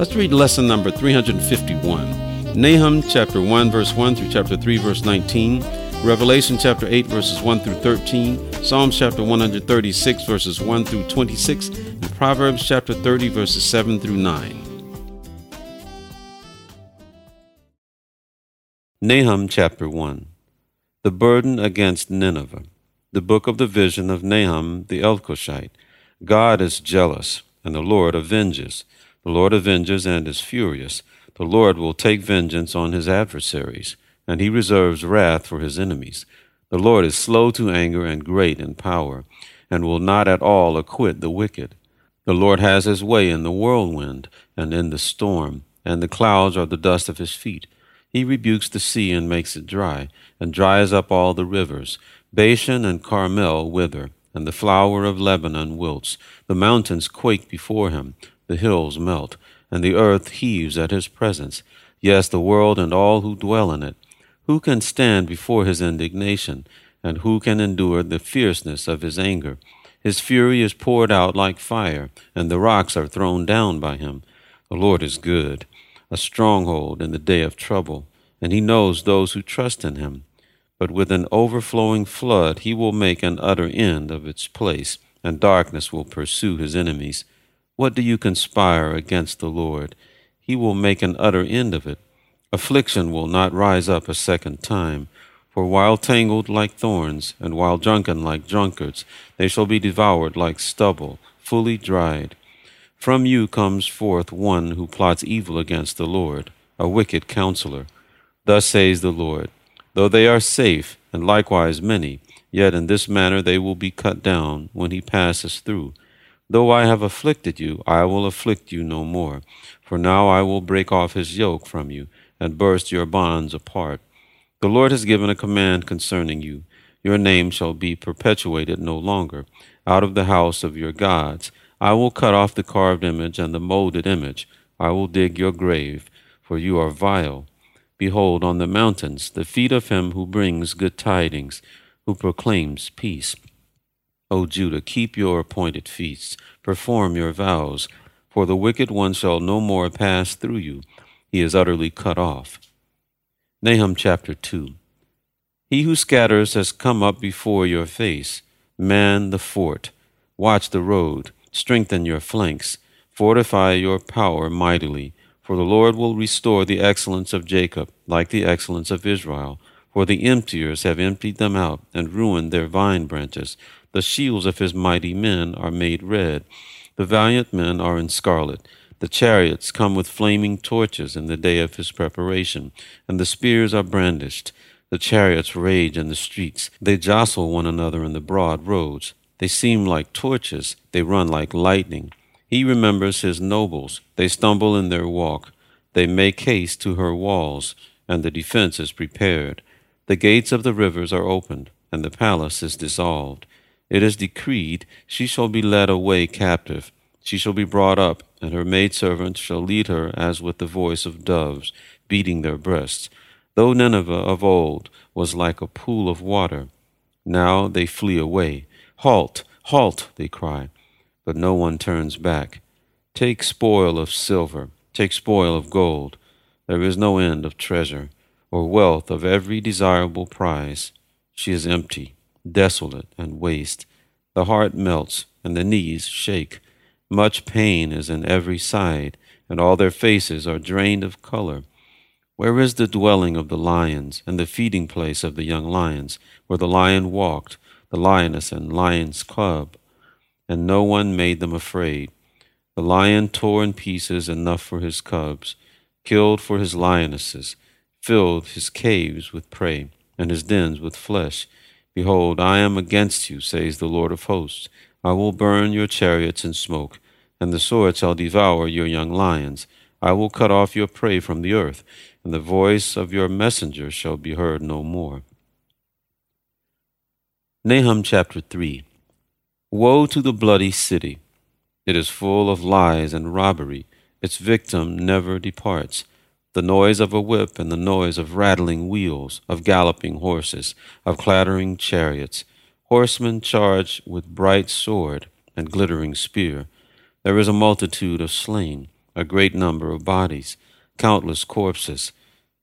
Let's read lesson number 351. Nahum chapter 1 verse 1 through chapter 3 verse 19, Revelation chapter 8 verses 1 through 13, Psalms chapter 136 verses 1 through 26, and Proverbs chapter 30 verses 7 through 9. Nahum chapter 1 The burden against Nineveh. The book of the vision of Nahum the Elkoshite. God is jealous, and the Lord avenges. The Lord avenges and is furious. The Lord will take vengeance on his adversaries, and he reserves wrath for his enemies. The Lord is slow to anger and great in power, and will not at all acquit the wicked. The Lord has his way in the whirlwind and in the storm, and the clouds are the dust of his feet. He rebukes the sea and makes it dry, and dries up all the rivers. Bashan and Carmel wither, and the flower of Lebanon wilts. The mountains quake before him, the hills melt and the earth heaves at his presence, yes, the world and all who dwell in it. Who can stand before his indignation, and who can endure the fierceness of his anger? His fury is poured out like fire, and the rocks are thrown down by him. The Lord is good, a stronghold in the day of trouble, and he knows those who trust in him. But with an overflowing flood he will make an utter end of its place, and darkness will pursue his enemies. What do you conspire against the Lord? He will make an utter end of it. Affliction will not rise up a second time. For while tangled like thorns, and while drunken like drunkards, they shall be devoured like stubble, fully dried. From you comes forth one who plots evil against the Lord, a wicked counselor. Thus says the Lord Though they are safe, and likewise many, yet in this manner they will be cut down when he passes through. Though I have afflicted you, I will afflict you no more. For now I will break off his yoke from you, and burst your bonds apart. The Lord has given a command concerning you. Your name shall be perpetuated no longer. Out of the house of your gods I will cut off the carved image and the molded image. I will dig your grave, for you are vile. Behold, on the mountains, the feet of him who brings good tidings, who proclaims peace. O Judah, keep your appointed feasts, perform your vows, for the wicked one shall no more pass through you. He is utterly cut off. Nahum chapter 2 He who scatters has come up before your face. Man the fort, watch the road, strengthen your flanks, fortify your power mightily. For the Lord will restore the excellence of Jacob, like the excellence of Israel. For the emptiers have emptied them out and ruined their vine branches. The shields of his mighty men are made red. The valiant men are in scarlet. The chariots come with flaming torches in the day of his preparation, and the spears are brandished. The chariots rage in the streets. They jostle one another in the broad roads. They seem like torches. They run like lightning. He remembers his nobles. They stumble in their walk. They make haste to her walls, and the defense is prepared. The gates of the rivers are opened, and the palace is dissolved. It is decreed, She shall be led away captive. She shall be brought up, and her maidservants shall lead her as with the voice of doves, beating their breasts. Though Nineveh of old was like a pool of water, now they flee away. Halt, halt, they cry, but no one turns back. Take spoil of silver, take spoil of gold. There is no end of treasure, or wealth of every desirable prize. She is empty desolate and waste. The heart melts and the knees shake. Much pain is in every side, and all their faces are drained of color. Where is the dwelling of the lions, and the feeding place of the young lions, where the lion walked, the lioness and lion's cub? And no one made them afraid. The lion tore in pieces enough for his cubs, killed for his lionesses, filled his caves with prey, and his dens with flesh. Behold, I am against you, says the Lord of hosts. I will burn your chariots in smoke, and the sword shall devour your young lions. I will cut off your prey from the earth, and the voice of your messengers shall be heard no more. Nahum chapter 3 Woe to the bloody city! It is full of lies and robbery. Its victim never departs. The noise of a whip and the noise of rattling wheels, of galloping horses, of clattering chariots. Horsemen charge with bright sword and glittering spear. There is a multitude of slain, a great number of bodies, countless corpses.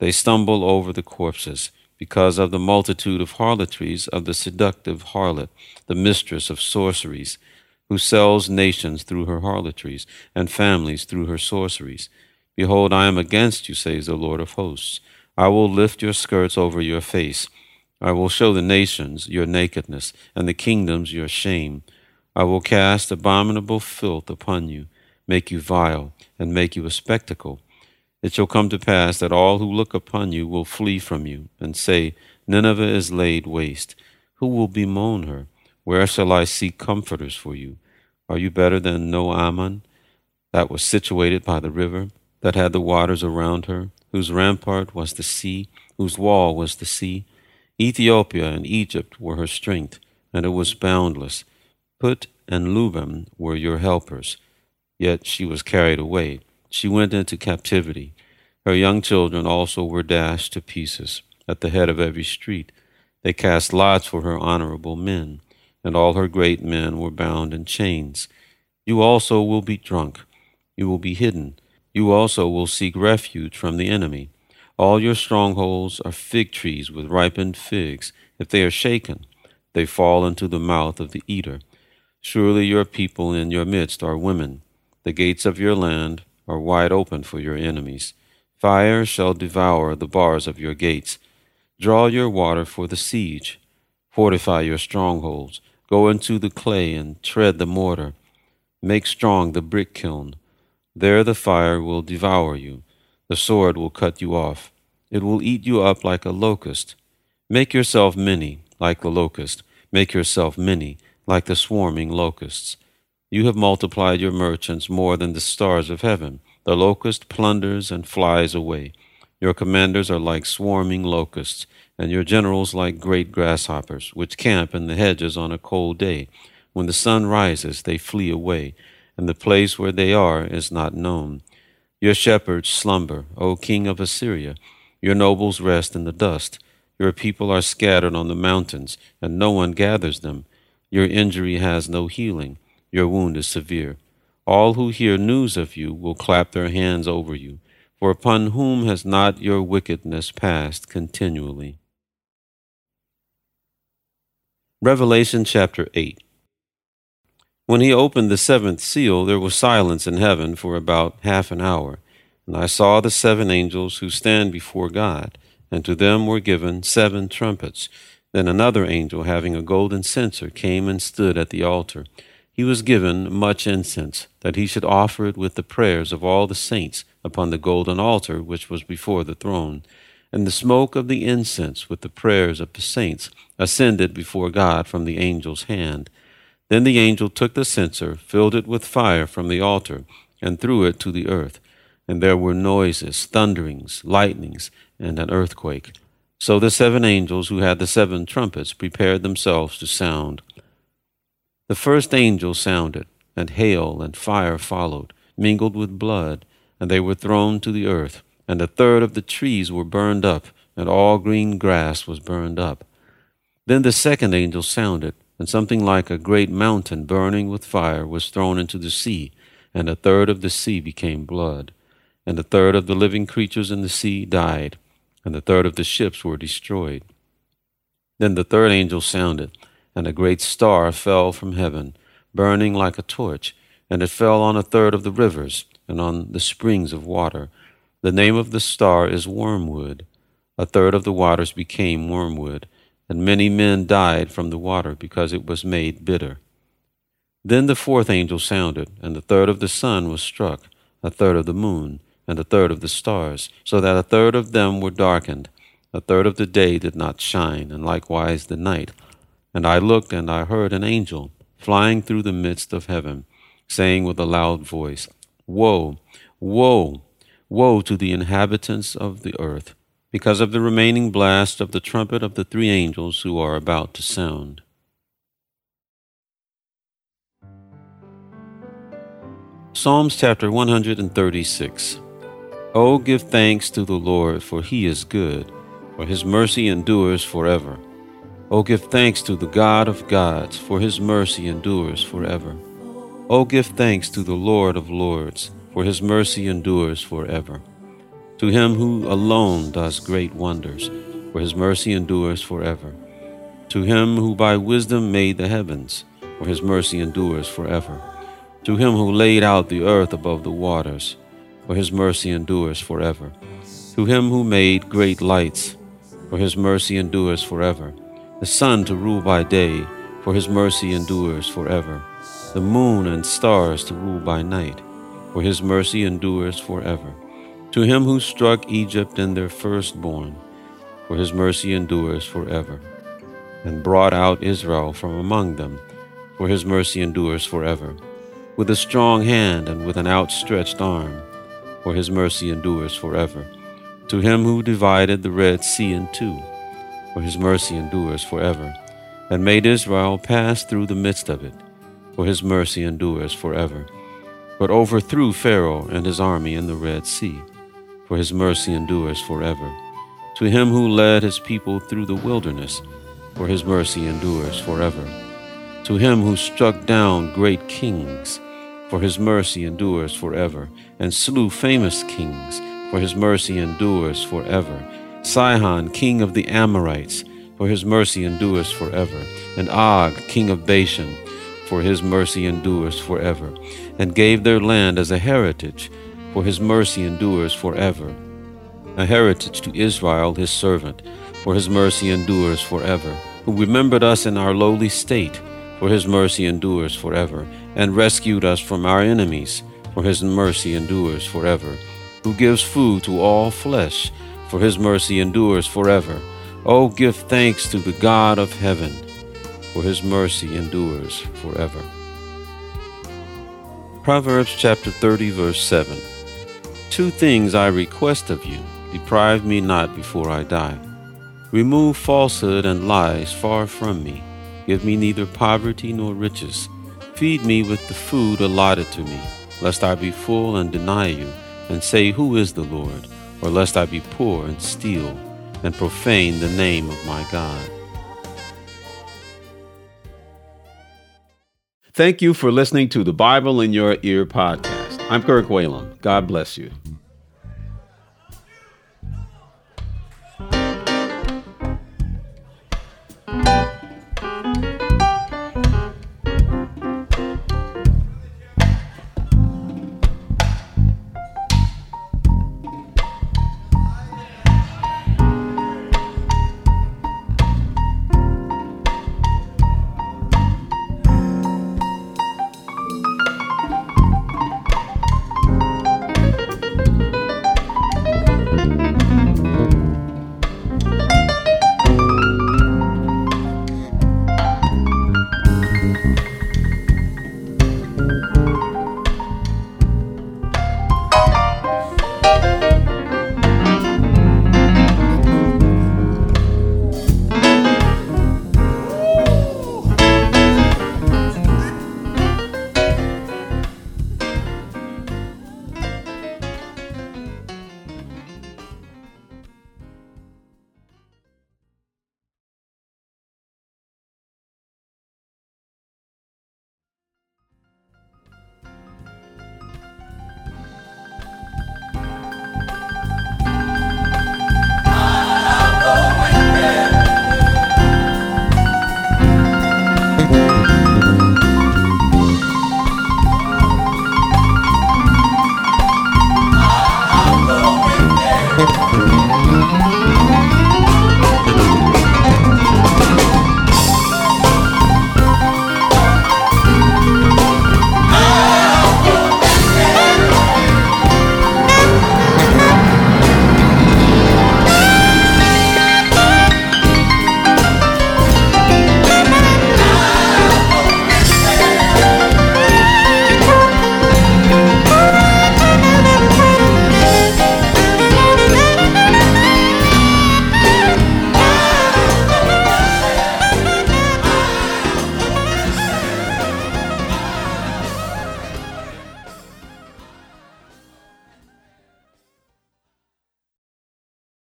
They stumble over the corpses because of the multitude of harlotries of the seductive harlot, the mistress of sorceries who sells nations through her harlotries, and families through her sorceries. Behold, I am against you, says the Lord of hosts. I will lift your skirts over your face. I will show the nations your nakedness, and the kingdoms your shame. I will cast abominable filth upon you, make you vile, and make you a spectacle. It shall come to pass that all who look upon you will flee from you, and say, Nineveh is laid waste. Who will bemoan her? Where shall I seek comforters for you? Are you better than No that was situated by the river, that had the waters around her, whose rampart was the sea, whose wall was the sea? Ethiopia and Egypt were her strength, and it was boundless. Put and Lubim were your helpers. Yet she was carried away. She went into captivity. Her young children also were dashed to pieces at the head of every street. They cast lots for her honorable men and all her great men were bound in chains. You also will be drunk. You will be hidden. You also will seek refuge from the enemy. All your strongholds are fig trees with ripened figs. If they are shaken, they fall into the mouth of the eater. Surely your people in your midst are women. The gates of your land are wide open for your enemies. Fire shall devour the bars of your gates. Draw your water for the siege. Fortify your strongholds. Go into the clay and tread the mortar. Make strong the brick kiln. There the fire will devour you. The sword will cut you off. It will eat you up like a locust. Make yourself many, like the locust. Make yourself many, like the swarming locusts. You have multiplied your merchants more than the stars of heaven. The locust plunders and flies away. Your commanders are like swarming locusts and your generals like great grasshoppers, which camp in the hedges on a cold day. When the sun rises, they flee away, and the place where they are is not known. Your shepherds slumber, O king of Assyria. Your nobles rest in the dust. Your people are scattered on the mountains, and no one gathers them. Your injury has no healing. Your wound is severe. All who hear news of you will clap their hands over you. For upon whom has not your wickedness passed continually? Revelation chapter 8. When he opened the seventh seal, there was silence in heaven for about half an hour. And I saw the seven angels who stand before God, and to them were given seven trumpets. Then another angel, having a golden censer, came and stood at the altar. He was given much incense, that he should offer it with the prayers of all the saints upon the golden altar which was before the throne and the smoke of the incense with the prayers of the saints ascended before God from the angel's hand. Then the angel took the censer, filled it with fire from the altar, and threw it to the earth. And there were noises, thunderings, lightnings, and an earthquake. So the seven angels who had the seven trumpets prepared themselves to sound. The first angel sounded, and hail and fire followed, mingled with blood, and they were thrown to the earth and a third of the trees were burned up, and all green grass was burned up. Then the second angel sounded, and something like a great mountain burning with fire was thrown into the sea, and a third of the sea became blood. And a third of the living creatures in the sea died, and a third of the ships were destroyed. Then the third angel sounded, and a great star fell from heaven, burning like a torch, and it fell on a third of the rivers, and on the springs of water, the name of the star is wormwood. A third of the waters became wormwood, and many men died from the water because it was made bitter. Then the fourth angel sounded, and a third of the sun was struck, a third of the moon, and a third of the stars, so that a third of them were darkened. A third of the day did not shine, and likewise the night. And I looked, and I heard an angel flying through the midst of heaven, saying with a loud voice, Woe, woe! Woe to the inhabitants of the earth, because of the remaining blast of the trumpet of the three angels who are about to sound. Psalms chapter 136 Oh, give thanks to the Lord, for he is good, for his mercy endures forever. Oh, give thanks to the God of gods, for his mercy endures forever. Oh, give thanks to the Lord of lords, for his mercy endures forever. To him who alone does great wonders, for his mercy endures forever. To him who by wisdom made the heavens, for his mercy endures forever. To him who laid out the earth above the waters, for his mercy endures forever. To him who made great lights, for his mercy endures forever the sun to rule by day, for his mercy endures forever, the moon and stars to rule by night, for his mercy endures forever. To him who struck Egypt and their firstborn, for his mercy endures forever, and brought out Israel from among them, for his mercy endures forever, with a strong hand and with an outstretched arm, for his mercy endures forever. To him who divided the Red Sea in two, for his mercy endures forever, and made Israel pass through the midst of it, for his mercy endures forever, but overthrew Pharaoh and his army in the Red Sea, for his mercy endures forever. To him who led his people through the wilderness, for his mercy endures forever. To him who struck down great kings, for his mercy endures forever, and slew famous kings, for his mercy endures forever Sihon, king of the Amorites, for his mercy endures forever, and Og, king of Bashan, for his mercy endures forever, and gave their land as a heritage, for his mercy endures forever. A heritage to Israel his servant, for his mercy endures forever, who remembered us in our lowly state, for his mercy endures forever, and rescued us from our enemies, for his mercy endures forever, who gives food to all flesh, for his mercy endures forever. Oh, give thanks to the God of heaven, for his mercy endures forever. Proverbs chapter 30, verse 7. Two things I request of you, deprive me not before I die. Remove falsehood and lies far from me. Give me neither poverty nor riches. Feed me with the food allotted to me, lest I be full and deny you, and say, Who is the Lord? or lest I be poor and steal and profane the name of my God. Thank you for listening to the Bible in Your Ear podcast. I'm Kirk Whalum. God bless you.